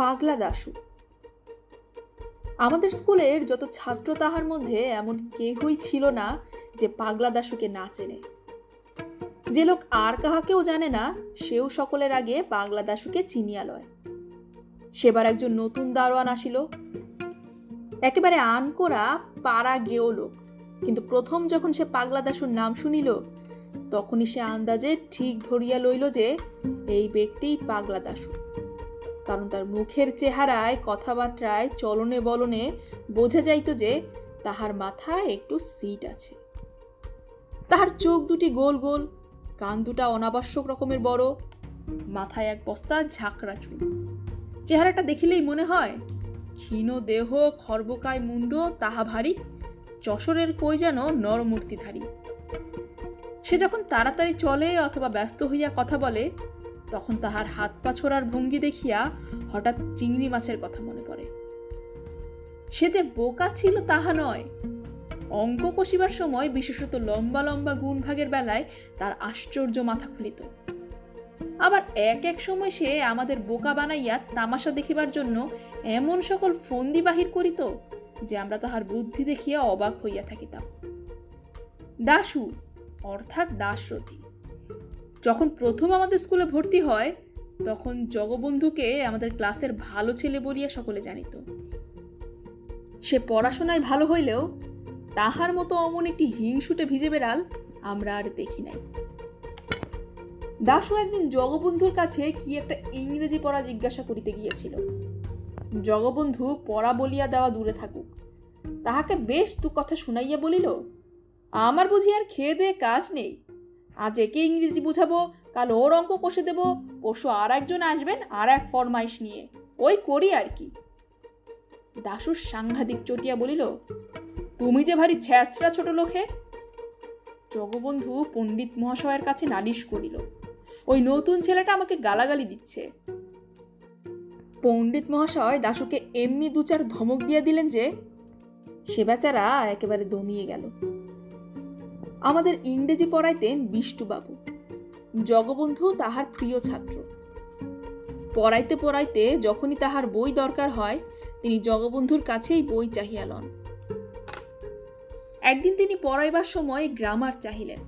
পাগলা দাশু। আমাদের স্কুলের যত ছাত্র তাহার মধ্যে এমন কেহই ছিল না যে পাগলা দাশুকে না চেনে। যে লোক আর কাহাকেও জানে না, সেও সকলের আগে পাগলা দাশুকে চিনিয়া লয়। সেবার একজন নতুন দারোয়ান আসিল। একেবারে আন করা পাড়া গেও লোক। কিন্তু প্রথম যখন সে পাগলা দাশুর নাম শুনিল, তখনই সে আন্দাজে ঠিক ধরিয়া লইল যে, এই ব্যক্তিই পাগলা দাশু। কারণ তার মুখের চেহারায়, কথাবার্তায়, চলনে বলনে বোঝা যাইত যে তাহার মাথায় একটু সিট আছে। তাহার চোখ দুটি গোল গোল, কান দুটা অনাবশ্যক রকমের বড়, মাথায় এক বস্তা ঝাঁকড়া চুল। চেহারাটা দেখিলেই মনে হয়, ক্ষীণ দেহ, খর্বকায় মুন্ড, তাহা ভারী, যশোরের কই যেন নরমূর্তিধারী। সে যখন তাড়াতাড়ি চলে অথবা ব্যস্ত হইয়া কথা বলে তখন তাহার হাত পা ছোড়ার ভঙ্গি দেখিয়া হঠাৎ চিংড়ি মাছের কথা মনে পড়ে। সে যে বোকা ছিল তাহা নয়। অঙ্ক কষিবার সময় বিশেষত লম্বা লম্বা গুণ ভাগের বেলায় তার আশ্চর্য মাথা খুলিত। আবার এক এক সময় সে আমাদের বোকা বানাইয়া তামাশা দেখিবার জন্য এমন সকল ফন্দি বাহির করিত যে আমরা তাহার বুদ্ধি দেখিয়া অবাক হইয়া থাকিতাম। দাসু, অর্থাৎ দাসরথী। যখন প্রথম আমাদের স্কুলে ভর্তি হয়, তখন জগবন্ধুকে আমাদের ক্লাসের ভালো ছেলে বলিয়া সকলে জানিত। সে পড়াশোনায় ভালো হইলেও তাহার মতো অমন একটি হিংসুটে ভিজে বেড়াল আমরা আর দেখি নাই। দাসু একদিন জগবন্ধুর কাছে কি একটা ইংরেজি পড়া জিজ্ঞাসা করিতে গিয়েছিল। জগবন্ধু পড়া বলিয়া দেওয়া দূরে থাকুক, তাহাকে বেশ দু কথা শুনাইয়া বলিল, আমার বুঝি আর খেয়ে দেয়ে কাজ নেই? আজ একে ইংরেজি বুঝাবো, কাল ওর অঙ্ক কষে দেবো, পরশু আর একজন আসবেন, আর এক ফরমাইশ নিয়ে। ওই করি আর কি। দাসুর সাংঘাতিক চটিয়া বলিল, তুমি যে ভারী ছ্যাচরা ছোট লোকে! জগবন্ধু পণ্ডিত মহাশয়ের কাছে নালিশ করিল, ওই নতুন ছেলেটা আমাকে গালাগালি দিচ্ছে। পণ্ডিত মহাশয় দাশুকে এমনি দু চার ধমক দিয়ে দিলেন যে, সে বেচারা একেবারে দমিয়ে গেল। আমাদের ইংরেজি পড়াইতেন বিষ্টুবাবু জগবন্ধু তাহার প্রিয় ছাত্র। পড়াইতে পড়াইতে যখনই তাহার বই দরকার হয়, তিনি জগবন্ধুর কাছেই বই চাহিয়া লন। একদিন তিনি পড়াইবার সময় গ্রামার চাহিলেন।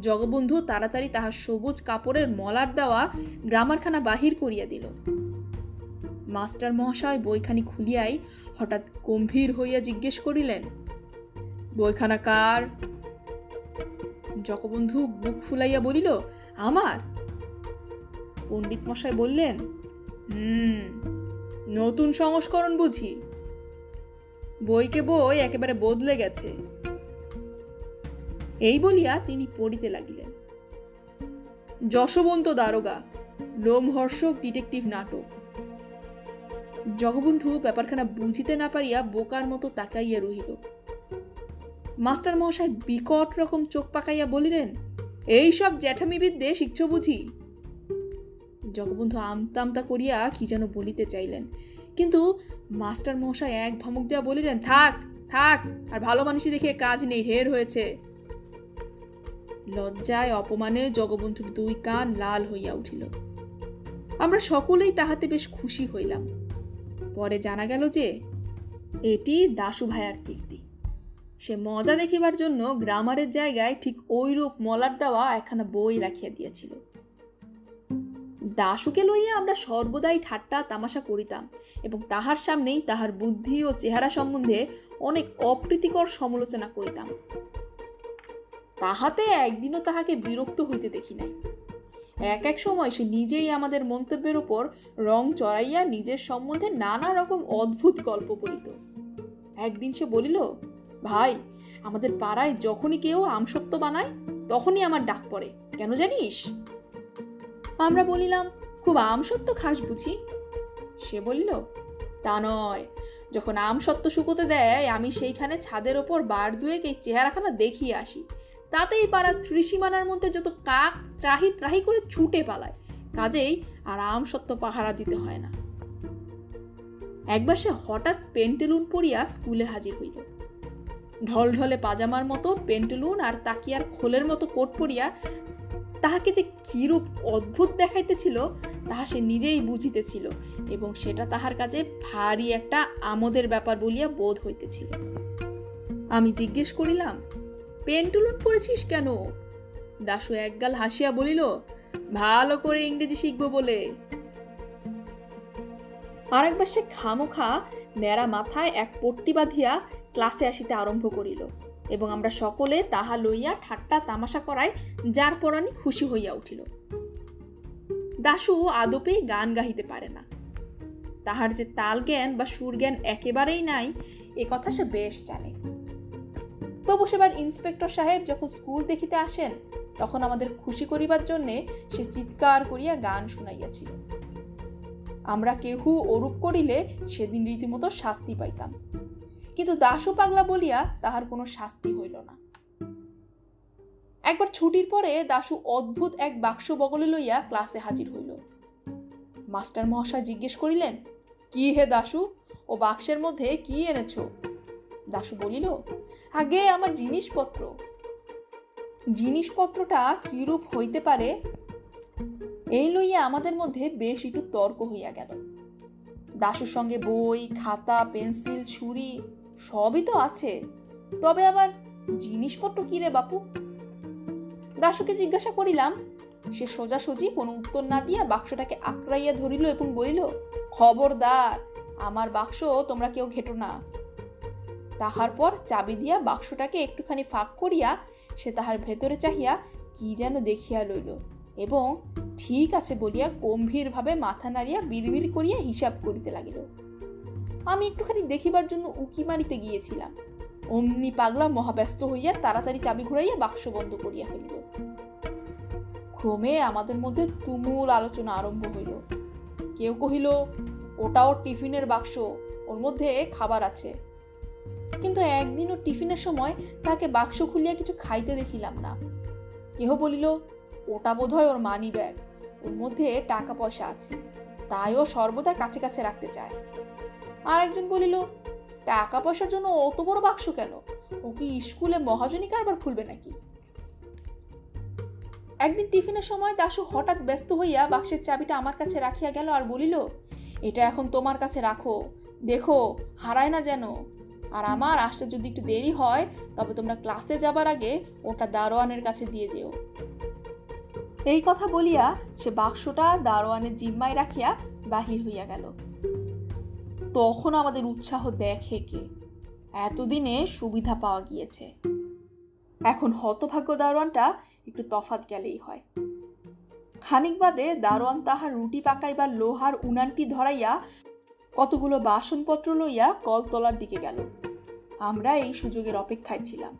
জগবন্ধু তাড়াতাড়ি তাহার সবুজ কাপড়ের মলার দেওয়া গ্রামারখানা বাহির করিয়া দিল। মাস্টার মহাশয় বইখানি খুলিয়াই হঠাৎ গম্ভীর হইয়া জিজ্ঞেস করিলেন, বইখানা কার? জগবন্ধু বুক ফুলাইয়া বলিল, আমার? পণ্ডিত মশাই বললেন, হুম, নতুন সংস্করণ বুঝি। বইকে বই একেবারে বদলে গেছে। এই বলিয়া তিনি পড়িতে লাগিলেন। যশবন্ত দারোগা লোমহর্ষক ডিটেকটিভ নাটক। জগবন্ধু ব্যাপারখানা বুঝিতে না পারিয়া বোকার মতো তাকাইয়া রহিল। মাস্টার মহাশয় বিকট রকম চোখ পাকাইয়া বলিলেন, এই সব জ্যাঠামি বিদ্যে শিখছ বুঝি? জগবন্ধু আমতা আমতা করিয়া কি যেন বলিতে চাইলেন, কিন্তু মাস্টার মহাশয় এক ধমক দেওয়া বলিলেন, থাক থাক, আর ভালো মানুষই দেখে কাজ নেই, ঢের হয়েছে। লজ্জায় অপমানে জগবন্ধুর দুই কান লাল হইয়া উঠিল। আমরা সকলেই তাহাতে বেশ খুশি হইলাম। পরে জানা গেল যে, এটি দাসু ভাইয়ার কীর্তি। সে মজা দেখিবার জন্য গ্রামারের জায়গায় ঠিক ওইরূপ মলার দেওয়া একখানা বই রাখিয়া দিয়েছিল। দাশুকে লইয়া আমরা সর্বদাই ঠাট্টা তামাশা করিতাম এবং তাহার সামনেই তাহার বুদ্ধি ও চেহারা সম্বন্ধে অনেক অপ্রীতিকর সমালোচনা করিতাম। তাহাতে একদিনও তাহাকে বিরক্ত হইতে দেখি নাই। এক এক সময় সে নিজেই আমাদের মন্তব্যের ওপর রং চড়াইয়া নিজের সম্বন্ধে নানা রকম অদ্ভুত গল্প বলিত। একদিন সে বলিল ভাই, আমাদের পাড়ায় যখনই কেউ আমসত্ব বানায়, তখনই আমার ডাক পড়ে। কেন জানিস? আমরা বলিলাম, খুব আমসত্ব খাস বুঝি? সে বলিল, তা নয়। যখন আমসত্ব শুকোতে দেয়, আমি সেইখানে ছাদের ওপর বার দুয়েক এই চেহারাখানা দেখিয়ে আসি। তাতেই পাড়ার ত্রিসীমানার মধ্যে যত কাক ত্রাহি ত্রাহি করে ছুটে পালায়। কাজেই আর আমসত্ব পাহারা দিতে হয় না। একবার সে হঠাৎ পেন্টেলুন পরিয়া স্কুলে হাজির হইল। ঢলঢলে পাজামার মতো, পেন্টেলুন আর তাকিয়ার খোলের মতো কোট পরিয়া তাহাকে যে কিরূপ অদ্ভুত দেখাইতেছিল, তাহা সে নিজেই বুঝিতেছিল এবং সেটা তাহার কাছে ভারী একটা আমোদের ব্যাপার বলিয়া বোধ হইতেছিল। আমি জিজ্ঞেস করিলাম, পেন্টুলন পড়েছিস কেন? দাশু একগাল হাসিয়া বলিল, ভালো করে ইংরেজি শিখব বলে। আরেকবার সে খামোখা ন্যাড়া মাথায় এক পট্টি বাঁধিয়া ক্লাসে আসিতে আরম্ভ করিল এবং আমরা সকলে তাহা লইয়া ঠাট্টা তামাশা করায় যার পরানি খুশি হইয়া উঠিল। দাশু আদপেই গান গাহিতে পারে না। তাহার যে তাল জ্ঞান বা সুর জ্ঞান একেবারেই নাই, এ কথা সে বেশ জানে। তবু সেবার ইন্সপেক্টর সাহেব যখন স্কুল দেখিতে আসেন, তখন আমাদের খুশি করিবার জন্যে সে চিৎকার করিয়া গান শুনাইয়াছিল। আমরা কেহু ওরূপ করিলে সেদিন রীতিমতো শাস্তি পাইতাম। কিন্তু দাসু পাগলা বলিয়া তাহার কোনো শাস্তি হইল না। একবার ছুটির পরে দাসু অদ্ভুত এক বাক্স বগলে লইয়া ক্লাসে হাজির হইল। মাস্টার মহাশয় জিজ্ঞেস করিলেন, কি হে দাসু? ও বাক্সের মধ্যে কি এনেছ? দাসু বলিল, আগে আমার জিনিসপত্র। জিনিসপত্রটা কিরূপ হইতে পারে? এই লইয়া আমাদের মধ্যে বেশ একটু তর্ক হইয়া গেল। দাসুর সঙ্গে বই, খাতা, পেন্সিল, ছুরি সবই তো আছে। তবে আবার জিনিসপত্র কি রে বাপু? দাসুকে জিজ্ঞাসা করিলাম, সে সোজাসুজি কোনো উত্তর না দিয়া বাক্সটাকে আঁকড়াইয়া ধরিল এবং বলিল, খবরদার, আমার বাক্স তোমরা কেউ ঘেটো না। তাহার পর চাবি দিয়া বাক্সটাকে একটুখানি ফাঁক করিয়া সে তাহার ভেতরে চাহিয়া কি যেন দেখিয়া লইল। এবং ঠিক আছে বলিয়া গম্ভীরভাবে মাথা নাড়িয়া বিড়বিড় করিয়া হিসাব করিতে লাগিল। আমি একটুখানি দেখিবার জন্য উকি মারিতে গিয়েছিলাম। অমনি পাগলা মহাব্যস্ত হইয়া তাড়াতাড়ি চাবি ঘুরাইয়া বাক্স বন্ধ করিয়া ফেলিল। ক্রমে আমাদের মধ্যে তুমুল আলোচনা আরম্ভ হইল। কেউ কহিল, ওটাও টিফিনের বাক্স, ওর মধ্যে খাবার আছে। কিন্তু একদিনও টিফিনের সময় তাকে বাক্স খুলিয়া কিছু খাইতে দেখিলাম না। কেহ বলিল ওটা বোধ ওর মানি ব্যাগ ওর মধ্যে টাকা পয়সা আছে। তাই ও সর্বদা কাছে কাছে রাখতে চায়। আর একজন বলিল, টাকা পয়সার জন্য অত বড় বাক্স কেন? ও কি স্কুলে মহাজনী কারবার খুলবে নাকি? একদিন টিফিনের সময় দাশু হঠাৎ ব্যস্ত হইয়া বাক্সের চাবিটা আমার কাছে রাখিয়া গেল আর বলিল, এটা এখন তোমার কাছে রাখো। দেখো, হারায় না যেন। আর আমার আসতে যদি একটু দেরি হয়, তবে তোমরা ক্লাসে যাবার আগে ওটা দারোয়ানের কাছে দিয়ে যেও। এই কথা বলিয়া সে বাক্সটা দারোয়ানের জিম্মায় রাখিয়া বাহির হইয়া গেল। তখন আমাদের উৎসাহ দেখে কে? এতদিনে সুবিধা পাওয়া গিয়েছে। এখন হতভাগ্য দারোয়ানটা একটু তফাত গেলেই হয়। খানিক বাদে দারোয়ান তাহার রুটি পাকাইবার লোহার উনানটি ধরাইয়া কতগুলো বাসনপত্র লইয়া কলতলার দিকে গেল। আমরা এই সুযোগের অপেক্ষায় ছিলাম।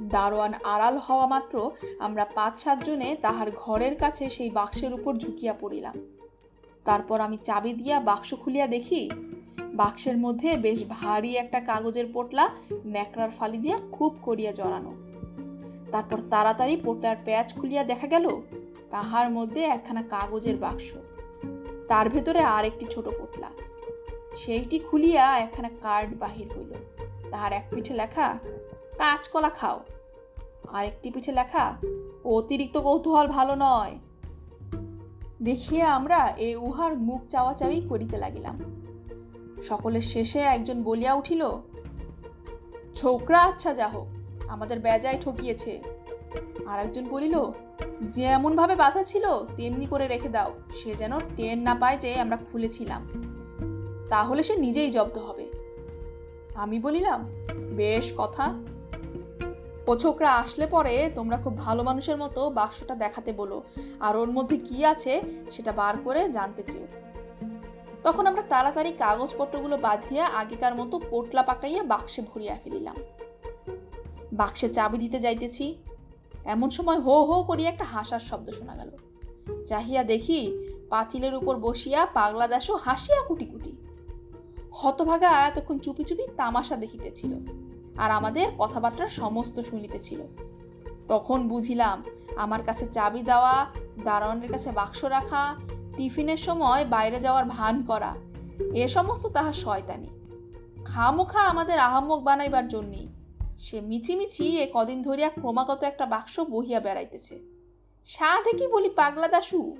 দারোয়ান আড়াল হওয়া মাত্র আমরা পাঁচ সাতজনে তাহার ঘরের কাছে সেই বাক্সের উপর ঝুঁকিয়া পড়িলাম। তারপর আমি চাবি দিয়া বাক্স খুলিয়া দেখি, বাক্সের মধ্যে বেশ ভারী একটা কাগজের পোটলা ন্যাকড়ার ফালি দিয়া খুব করিয়া জড়ানো। তারপর তাড়াতাড়ি পোটলার প্যাচ খুলিয়া দেখা গেল, তাহার মধ্যে একখানা কাগজের বাক্স। তার ভেতরে আর একটি ছোট পোটলা। সেইটি খুলিয়া একখানা কার্ড বাহির হইল। তাহার এক পিঠে লেখা কাঁচকলা খাও। আর একটি পিঠে লেখা, অতিরিক্ত কৌতূহল ভালো নয়। দেখিয়া আমরা এ উহার মুখ চাওয়াচাওয়ি করিতে লাগিলাম। সকলের শেষে একজন বলিয়া উঠিল, ছোকরা আচ্ছা যা হোক, আমাদের বেজায় ঠকিয়েছে। আর একজন বলিল যেমন ভাবে বাধা ছিল, তেমনি করে রেখে দাও। সে যেন টেন না পায় যে আমরা খুলেছিলাম। তাহলে সে নিজেই জব্দ হবে। আমি বলিলাম, বেশ কথা ও ছোকরা আসলে পরে তোমরা খুব ভালো মানুষের মতো বাক্সটা দেখাতে বলো। আর ওর মধ্যে কি আছে সেটা বার করে জানতে চেও। তখন আমরা তাড়াতাড়ি কাগজপত্রগুলো বাঁধিয়া আগেকার মতো পোটলা পাকাইয়া বাক্সে ভরিয়া ফেলিলাম। বাক্সে চাবি দিতে যাইতেছি। এমন সময় হো হো করিয়া একটা হাসার শব্দ শোনা গেল। চাহিয়া দেখি পাঁচিলের উপর বসিয়া পাগলা দাসও হাসিয়া কুটি কুটি হতভাগা এতক্ষণ চুপি চুপি তামাশা দেখিতেছিল। আর আমাদের কথাবার্তার সমস্ত শুনিতেছিল তখন বুঝিলাম, আমার কাছে চাবি দেওয়া, দারোয়ানের কাছে বাক্স রাখা, টিফিনের সময় বাইরে যাওয়ার ভান করা, এ সমস্ত তাহার শয়তানি। খামোখা আমাদের আহাম্মক বানাইবার জন্যই সে মিছিমিছি এ কদিন ধরিয়া ক্রমাগত একটা বাক্স বহিয়া বেড়াইতেছে। সাধে কি বলি পাগলা দাসু